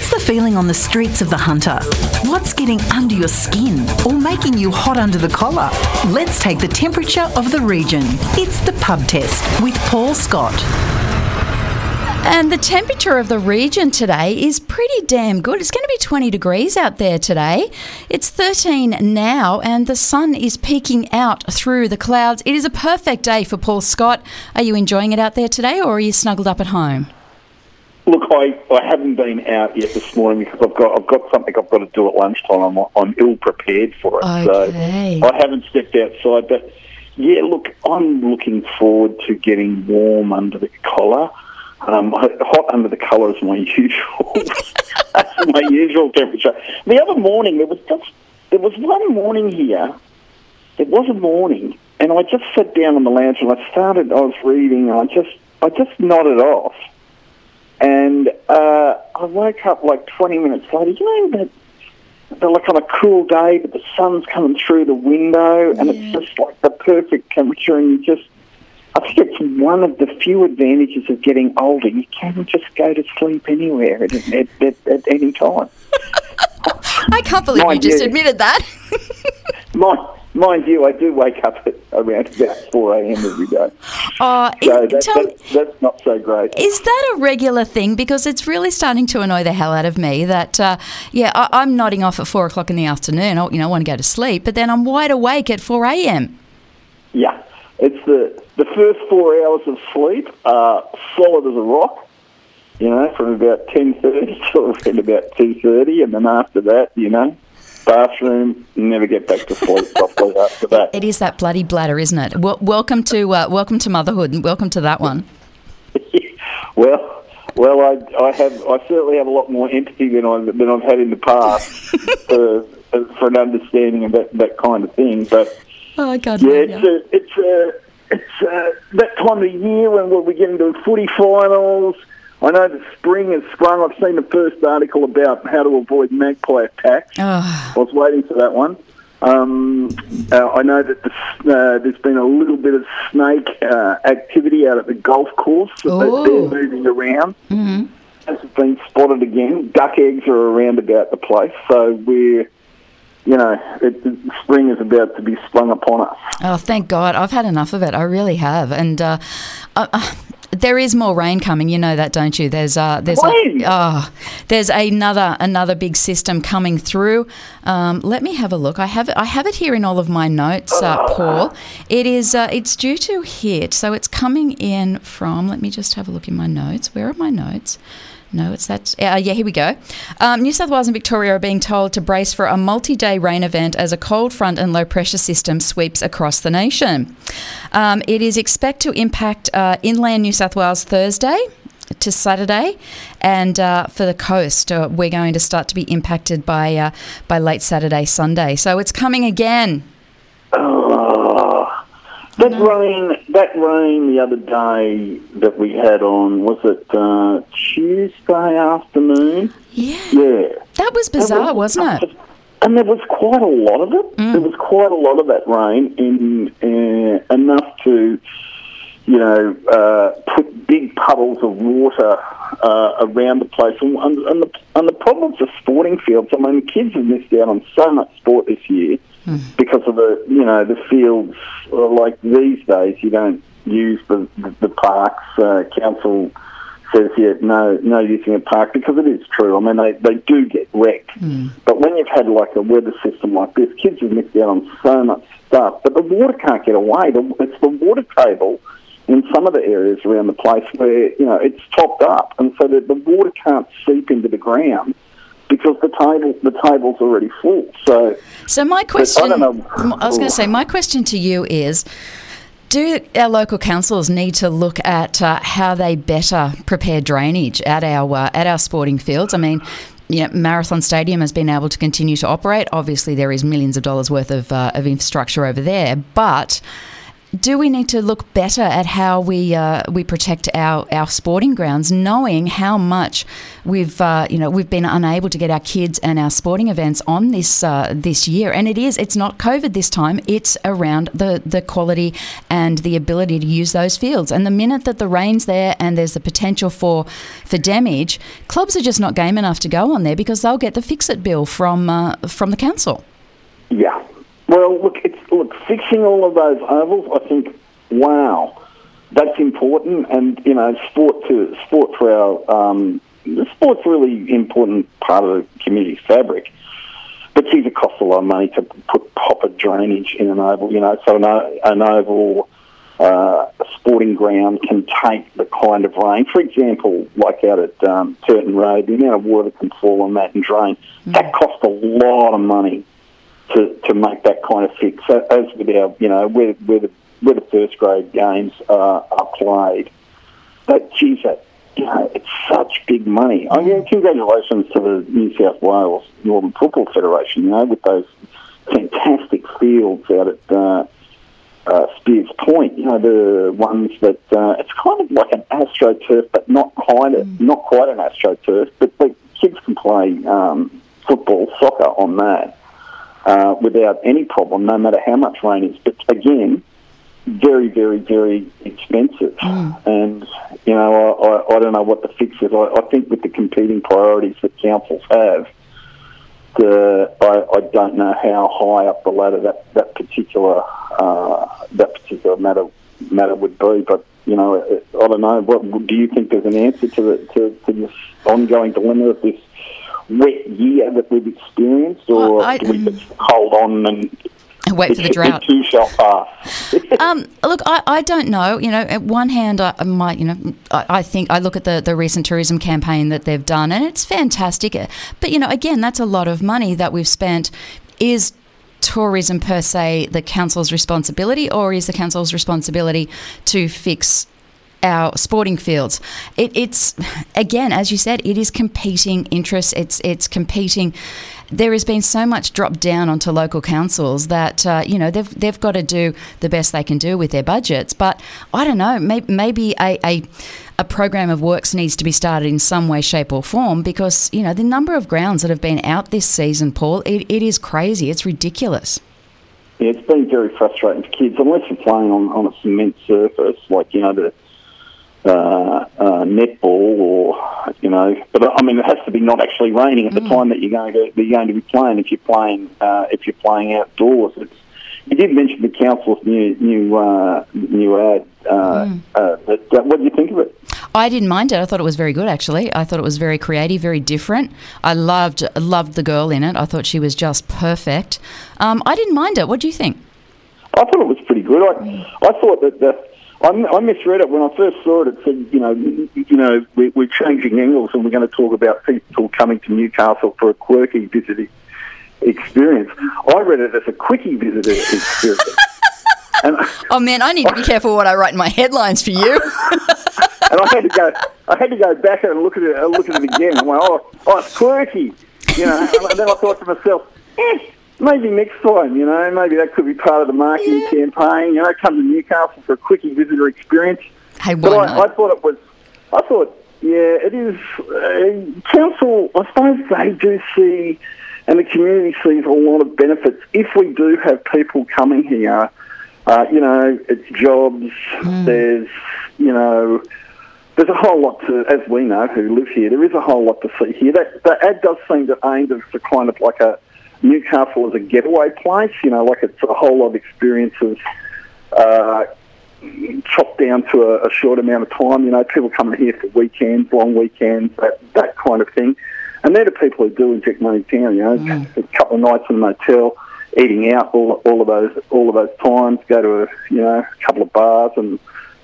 What's the feeling on the streets of the Hunter? What's getting under your skin or making you hot under the collar? Let's take the temperature of the region. It's the pub test with Paul Scott. And the temperature of the region today is pretty damn good. It's going to be 20 degrees out there today. It's 13 now, and the sun is peeking out through the clouds. It is a perfect day for Paul Scott. Are you enjoying it out there today, or are you snuggled up at home? Look, I, I haven't been out yet this morning because I've got I've got something I've got to do at lunchtime. I'm I'm ill prepared for it, Okay. so I haven't stepped outside. But yeah, look, I'm looking forward to getting warm under the collar. Um, hot under the collar is my usual. that's my usual temperature. The other morning there was just there was one morning here. It was a morning, and I just sat down on the lounge and I started. I was reading. And I just I just nodded off. And uh, I woke up like 20 minutes later. You know that they're like on a cool day, but the sun's coming through the window, and it's just like the perfect temperature. And you just, I think it's one of the few advantages of getting older. You can just go to sleep anywhere at, at, at, at any time. I can't believe you just you. admitted that. Mind, mind you, I do wake up at around about 4 a.m. every day. Oh, So is- that, tell that, that's not so great. is that a regular thing? Because it's really starting to annoy the hell out of me that, uh, yeah, I, I'm nodding off at four o'clock in the afternoon. I, you know, I want to go to sleep, but then I'm wide awake at 4 a.m. Yeah, it's the the first four hours of sleep are solid as a rock. You know, from about ten thirty till around about two thirty, and then after that, you know, bathroom, never get back to sleep properly after that. It is that bloody bladder, isn't it? Wel- welcome to uh, welcome to motherhood, and welcome to that one. well, well, I I have I certainly have a lot more empathy than I than I've had in the past for for an understanding of that that kind of thing, but. Oh God, Yeah, it's a, it's a, it's a, that time of year when we get into footy finals. I know the spring has sprung. I've seen the first article about how to avoid magpie attacks. Oh, I was waiting for that one. Um, uh, I know that the, uh, there's been a little bit of snake uh, activity out at the golf course. That Ooh. they're moving around. Mm-hmm. Has been spotted again. Duck eggs are around about the place. So we're, you know, it, spring is about to be sprung upon us. oh, thank God! I've had enough of it. I really have, and uh, uh, uh, there is more rain coming. You know that, don't you? There's uh, there's? A, oh, there's another another big system coming through. Um, let me have a look. I have it. I have it here in all of my notes, uh, Paul. It is. Uh, it's due to hit, so it's coming in from. Let me just have a look in my notes. Where are my notes? No, it's that. Uh, yeah, here we go. Um, New South Wales and Victoria are being told to brace for a multi day rain event as a cold front and low pressure system sweeps across the nation. Um, it is expected to impact uh, inland New South Wales Thursday to Saturday, and uh, for the coast, uh, we're going to start to be impacted by uh, by late Saturday, Sunday. So it's coming again. Oh, that rain, that rain the other day that we had on, was it uh, Tuesday afternoon? Yeah, Yeah. that was bizarre, wasn't it? And there was quite a lot of it. There was quite a lot of that rain, in, uh, enough to, you know, uh, put big puddles of water uh, around the place. And, and, the, and the problems of sporting fields, I mean, the kids have missed out on so much sport this year because of the, you know, the fields. uh, Like these days, you don't use the, the, the parks. Uh, council says yeah, no, no using a park because it is true. I mean, they, they do get wrecked. But when you've had like a weather system like this, kids have missed out on so much stuff. But the water can't get away. The, it's the water table in some of the areas around the place where you know it's topped up, and so that the water can't seep into the ground because the table the table's already full. So So my I question, don't know. I was going to say, my question to you is, do our local councils need to look at uh, how they better prepare drainage at our uh, at our sporting fields? I mean, you know, Marathon Stadium has been able to continue to operate. Obviously, there is millions of dollars worth of, uh, of infrastructure over there, but do we need to look better at how we uh, we protect our, our sporting grounds, knowing how much we've uh, you know we've been unable to get our kids and our sporting events on this uh, this year, and it is it's not COVID this time; it's around the the quality and the ability to use those fields. And the minute that the rain's there and there's the potential for for damage, clubs are just not game enough to go on there because they'll get the fix it bill from uh, from the council. Yeah, well, look, it's look fixing all of those ovals. I think, wow, that's important, and you know, sport to sport for our um, sport's really important part of the community fabric. But geez, it costs a lot of money to put proper drainage in an oval. You know, so an, an oval. Uh, a sporting ground can take the kind of rain. For example, like out at um, Turton Road, the amount of water can fall on that and drain. Mm. That costs a lot of money to, to make that kind of fix. As with our, you know, where, where, the, where the first grade games are, are played, that, geez, that, you know, it's such big money. I mean, congratulations to the New South Wales Northern Football Federation, you know, with those fantastic fields out at uh, uh, Speers Point, you know, the ones that uh, it's kind of like an astroturf, but not quite, a, mm. not quite an astroturf, but the kids can play um, football, soccer on that uh, without any problem, no matter how much rain is. But again, very, very, very expensive. Mm. And, you know, I, I, I, don't know what the fix is. I, I, think with the competing priorities that councils have, the, I, I, don't know how high up the ladder that, that particular uh, that particular matter matter would be. But you know, I don't know. What do you think? There's an answer to the, to, to this ongoing dilemma of this wet year that we've experienced, or I, do we just hold on and wait for the drought. Too shall pass. um, look, I, I don't know. You know, at one hand, I might, you know, I, I, think I look at the, the recent tourism campaign that they've done, and it's fantastic. But you know, again, that's a lot of money that we've spent. Is tourism per se the council's responsibility, or is the council's responsibility to fix our sporting fields. It, it's again, as you said, it is competing interests. It's it's competing. There has been so much dropped down onto local councils that uh, you know they've they've got to do the best they can do with their budgets. But I don't know, maybe, maybe a, a a program of works needs to be started in some way, shape, or form because you know the number of grounds that have been out this season, Paul, it, it is crazy. It's ridiculous. Yeah, it's been very frustrating for kids unless you're playing on, on a cement surface, like you know the uh, uh, netball or you know, but I mean it has to be not actually raining at the mm. time that you're going to you're going to be playing. If you're playing uh, if you're playing outdoors, it's. You did mention the council's new new uh, new ad. Uh, mm. Uh, but what did you think of it? I didn't mind it. I thought it was very good. Actually, I thought it was very creative, very different. I loved loved the girl in it. I thought she was just perfect. Um, I didn't mind it. What do you think? I thought it was pretty good. I, mm. I thought that the I, I misread it when I first saw it. It said, you know, you know, we, we're changing angles and we're going to talk about people coming to Newcastle for a quirky visiting experience. I read it as a quickie visitor experience. and, oh man, I need to be careful what I write in my headlines for you. and I had to go, I had to go back and look at it, look at it again. I went, oh, oh, it's quirky, you know. And then I thought to myself, eh, maybe next time, you know, maybe that could be part of the marketing yeah. campaign. You know, come to Newcastle for a quickie visitor experience. Hey, why but I, I, thought it was. I thought, yeah, it is. Uh, council, I suppose they do see, and the community sees a lot of benefits if we do have people coming here. Uh, you know, it's jobs. Mm. There's, you know. There's a whole lot to, as we know who live here, there is a whole lot to see here. That, that ad does seem to aim at kind of like a, Newcastle is a getaway place. You know, like it's a whole lot of experiences uh, chopped down to a, a, short amount of time. You know, people coming here for weekends, long weekends, that that kind of thing. And they're the people who do inject money down. You know, mm. a couple of nights in a motel, eating out all all of those all of those times. Go to a you know a couple of bars and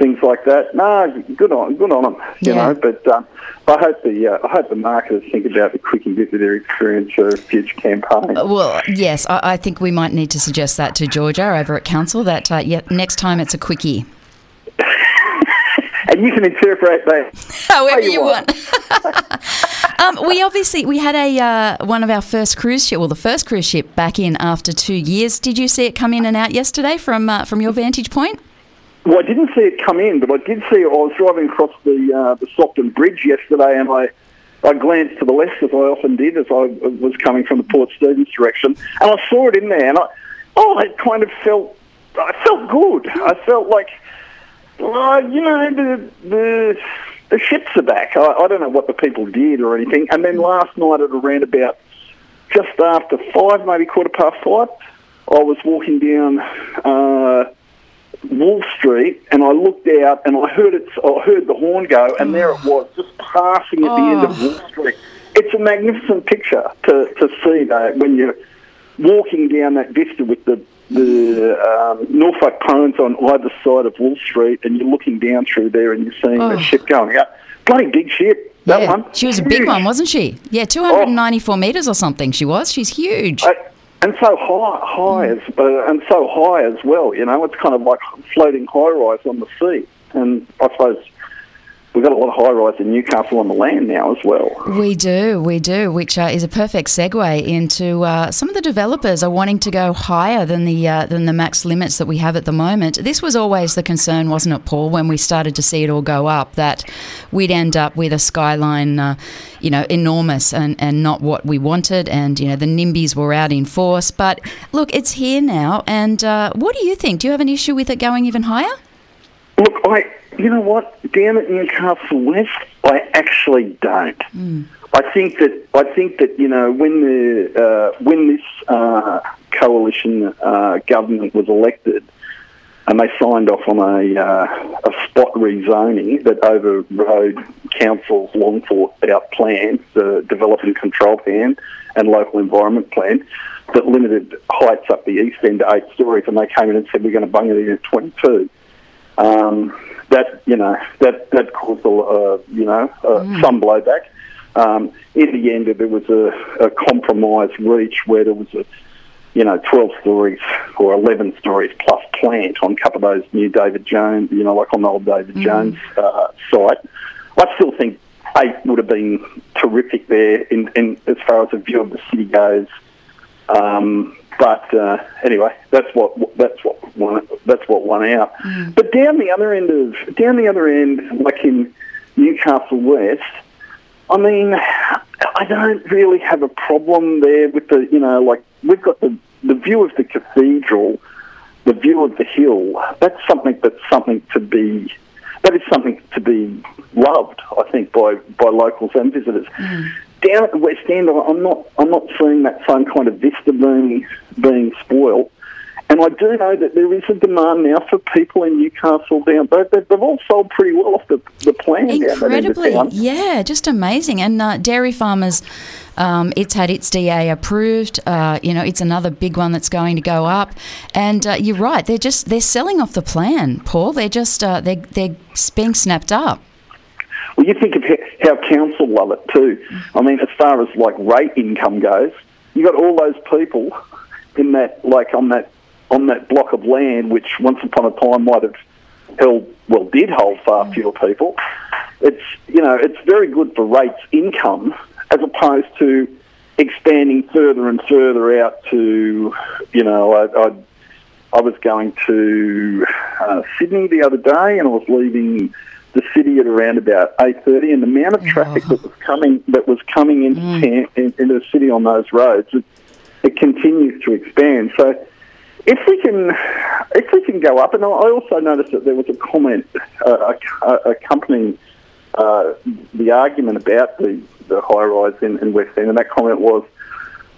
things like that. No, good on good on them, you yeah. know. But um, I hope the uh, I hope the marketers think about the quickie visitor experience for a future campaign. Uh, well, yes, I, I, think we might need to suggest that to Georgia over at council. That uh, yeah, next time it's a quickie. and you can interpret that however you, you want. want. Um, we obviously we had a uh, one of our first cruise ship, well, the first cruise ship back in after two years. Did you see it come in and out yesterday from uh, from your vantage point? Well, I didn't see it come in, but I did see. I was driving across the uh, the Stockton Bridge yesterday, and I I glanced to the left as I often did as I was coming from the Port Stephens direction, and I saw it in there, and I oh, it kind of felt I felt good. I felt like uh, you know the the the ships are back. I, I don't know what the people did or anything, and then last night at around about just after five, maybe quarter past five, I was walking down. Uh, Wolfe Street, and I looked out and I heard it. I heard the horn go, and there it was, just passing at the end of Wolfe Street. It's a magnificent picture to, to see that when you're walking down that vista with the the um, Norfolk Pines on either side of Wolfe Street, and you're looking down through there, and you're seeing Oh. the ship going up. Bloody big ship, that yeah, one. she was a big Huge. one, wasn't she? Yeah, two hundred and ninety-four meters or something. She was. She's huge. Uh, and so high, high as uh, and so high as well. You know, it's kind of like floating high rise on the sea. And I suppose we've got a lot of high rise in Newcastle on the land now as well. We do, we do, which uh, is a perfect segue into uh, some of the developers are wanting to go higher than the uh, than the max limits that we have at the moment. This was always the concern, wasn't it, Paul, when we started to see it all go up, that we'd end up with a skyline, uh, you know, enormous and, and not what we wanted, and you know the NIMBYs were out in force. But look, it's here now, and uh, what do you think? Do you have an issue with it going even higher? Look, I you know what? Down at Newcastle West, I actually don't. I think that I think that you know when the uh, when this uh, coalition uh, government was elected, and they signed off on a uh, a spot rezoning that overrode council's long thought out plan, the development control plan, and local environment plan that limited heights up the east end to eight stories, and they came in and said we're going to bung it in at twenty two um, that you know that that caused a uh, you know uh, some blowback. Um, in the end, there was a, a compromise reach where there was a you know twelve stories or eleven stories plus plant on a couple of those new David Jones, you know, like on the old David Jones uh, site. I still think eight would have been terrific there in, in as far as the view of the city goes. Um, but uh, anyway, that's what that's what won, that's what won out. But down the other end of down the other end, like in Newcastle West, I mean, I don't really have a problem there with the you know like we've got the the view of the cathedral, the view of the hill. That's something that's something to be that is something to be loved, I think, by, by locals and visitors. Down at the West End, I'm not I'm not seeing that same kind of vista being being spoiled. And I do know that there is a demand now for people in Newcastle down. They, they- they've all sold pretty well off the, the plan Incredibly, yeah, just amazing. And uh, dairy farmers, um, it's had its DA approved. Uh, you know, it's another big one that's going to go up. And uh, you're right, they're just they're selling off the plan, Paul. They're just uh, they they're being snapped up. Well, you think of how, council love it too. I mean, as far as like rate income goes, you got all those people in that, like on that on that block of land, which once upon a time might have held, well, did hold far fewer people. It's you know, it's very good for rates income as opposed to expanding further and further out to, you know, I, I I was going to uh, Sydney the other day, and I was leaving at around about eight thirty. And the amount of traffic that was coming that was coming into town, in, into the city on those roads, it, it continues to expand. So, if we can, if we can go up, and I also noticed that there was a comment uh, accompanying uh, the argument about the, the high rise in, in West End, and that comment was.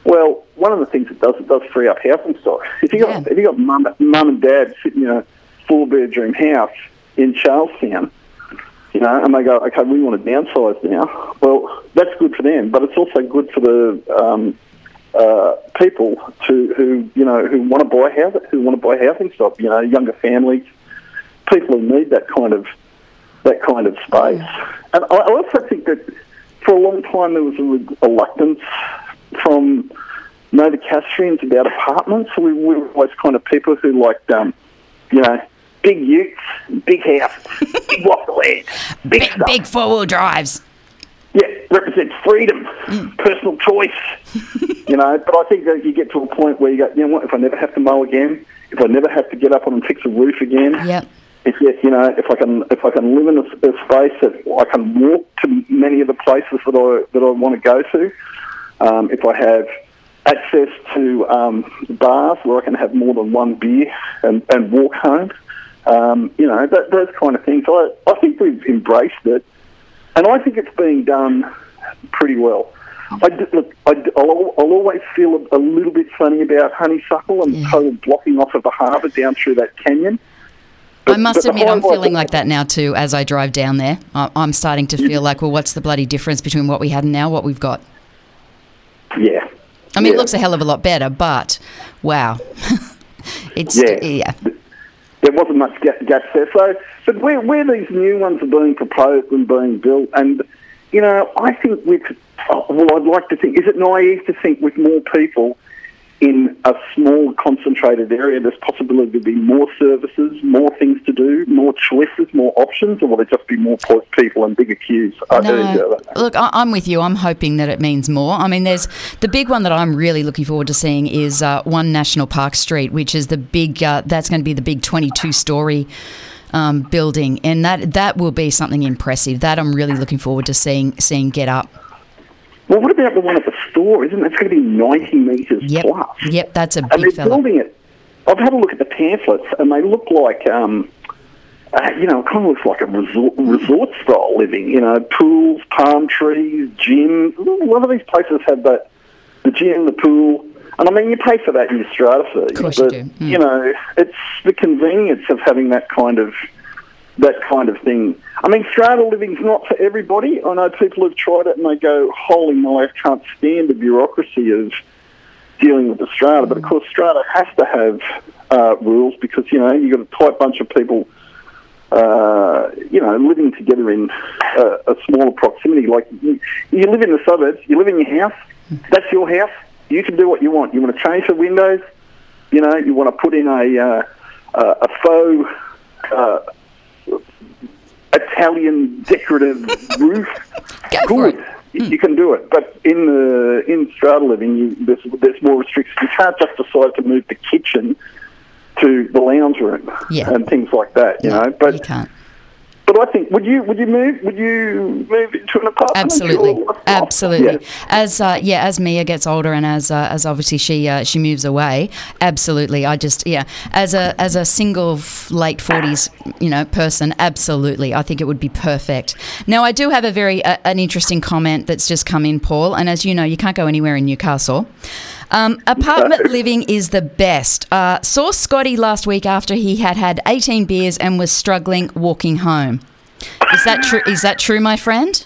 Well, one of the things it does, it does free up housing stock. If you got Yeah. if you got mum, mum and dad sitting in a four bedroom house in Charlestown, you know, and they go, okay, we want to downsize now. Well, that's good for them, but it's also good for the um, uh, people to who you know who want to buy housing, who want to buy housing stock. You know, younger families, people who need that kind of that kind of space. And I I also think that for a long time there was a reluctance from Novocastrians about apartments. We, we were always kind of people who liked, um, you know, big utes, big house, big of land, big, Big, big four wheel drives. yeah, represents freedom, personal choice. you know, but I think that you get to a point where you go, you know what? If I never have to mow again, if I never have to get up on and fix a roof again, Yep. if yes, you know, if I can, if I can live in a, a space that I can walk to many of the places that I that I want to go to, um, if I have access to um, bars where I can have more than one beer and, and walk home, um, you know, that, those kind of things. I, I think we've embraced it, and I think it's being done pretty well. I d- look, I, d- I'll, I'll always feel a, a little bit funny about honeysuckle and Yeah. total blocking off of the harbour down through that canyon. I must admit, I'm feeling like that now too as I drive down there. I- I'm starting to feel like, well, what's the bloody difference between what we had and now what we've got? Yeah. I mean, Yeah. it looks a hell of a lot better, but wow. it's, Yeah. yeah. There wasn't much ga- gaps there. So, but where, where these new ones are being proposed and being built, and you know, I think with oh, well, I'd like to think is it naive to think with more people in a small concentrated area, there's possibility to be more services, more things to do, more choices, more options, or will there just be more people and bigger queues? I. No, look, I- I'm with you. I'm hoping that it means more. I mean, there's the big one that I'm really looking forward to seeing is uh, One National Park Street, which is the big. Uh, that's going to be the big 22 story. Um, building and that that will be something impressive. That I'm really looking forward to seeing seeing get up. Well, what about the one at the store? Isn't it? Going to be 90 metres Yep, plus. yep, that's a and they're fella. building it. I've had a look at the pamphlets, and they look like, um, uh, you know, it kind of looks like a resort, resort style living. You know, pools, palm trees, gym. A lot of these places have that, the gym, the pool. And I mean, you pay for that in your strata fee. Of course you but, do. Mm. you know, it's the convenience of having that kind of that kind of thing. I mean, strata living's not for everybody. I know people have tried it and they go, holy no, I can't stand the bureaucracy of dealing with the strata. But of course, strata has to have uh, rules because, you know, you've got a tight bunch of people, uh, you know, living together in a smaller proximity. Like, you, you live in the suburbs, you live in your house, that's your house. You can do what you want. You want to change the windows, you know, you want to put in a, uh, a faux uh, Italian decorative roof. Go Good. it. Hmm. You can do it, but in the in strata living, you, there's, there's more restrictions. You can't just decide to move the kitchen to the lounge room Yeah. and things like that. You No, know, but you can't. But I think would you would you move would you move into an apartment? Absolutely, absolutely. Yeah. As uh, yeah, as Mia gets older and as uh, as obviously she uh, she moves away, absolutely. I just yeah, as a as a single late forties you know person, absolutely. I think it would be perfect. Now I do have a very uh, an interesting comment that's just come in, Paul. And as you know, you can't go anywhere in Newcastle. Um, apartment living is the best. Uh, saw Scotty last week after he had had 18 beers and was struggling walking home. Is that true? Is that true, my friend?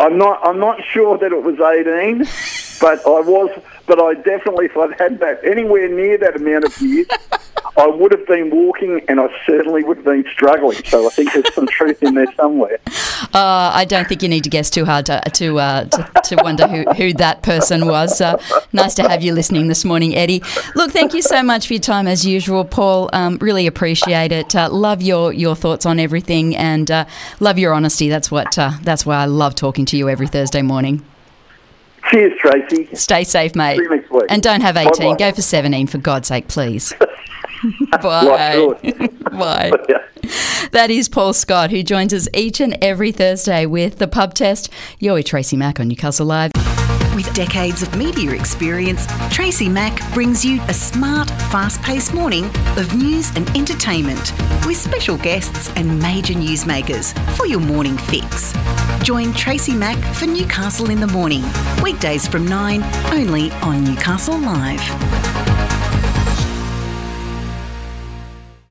I'm not. I'm not sure that it was 18, but I was. But I definitely, if I'd had that anywhere near that amount of years, I would have been walking, and I certainly would have been struggling. So I think there's some truth in there somewhere. Uh, I don't think you need to guess too hard to to uh, to, to wonder who, who that person was. Uh, nice to have you listening this morning, Eddie. Look, thank you so much for your time as usual, Paul. Um, really appreciate it. Uh, love your, your thoughts on everything, and uh, love your honesty. That's what uh, that's why I love talking to you every Thursday morning. Cheers, Tracy. Stay safe, mate, See you next week. and don't have eighteen. Bye-bye. Go for seventeen, for God's sake, please. Life Bye. Bye. Yeah. That is Paul Scott, who joins us each and every Thursday with the pub test. You're with Tracy Mack on Newcastle Live. With decades of media experience, Tracy Mack brings you a smart, fast paced morning of news and entertainment with special guests and major newsmakers for your morning fix. Join Tracy Mack for Newcastle in the Morning, weekdays from 9, only on Newcastle Live.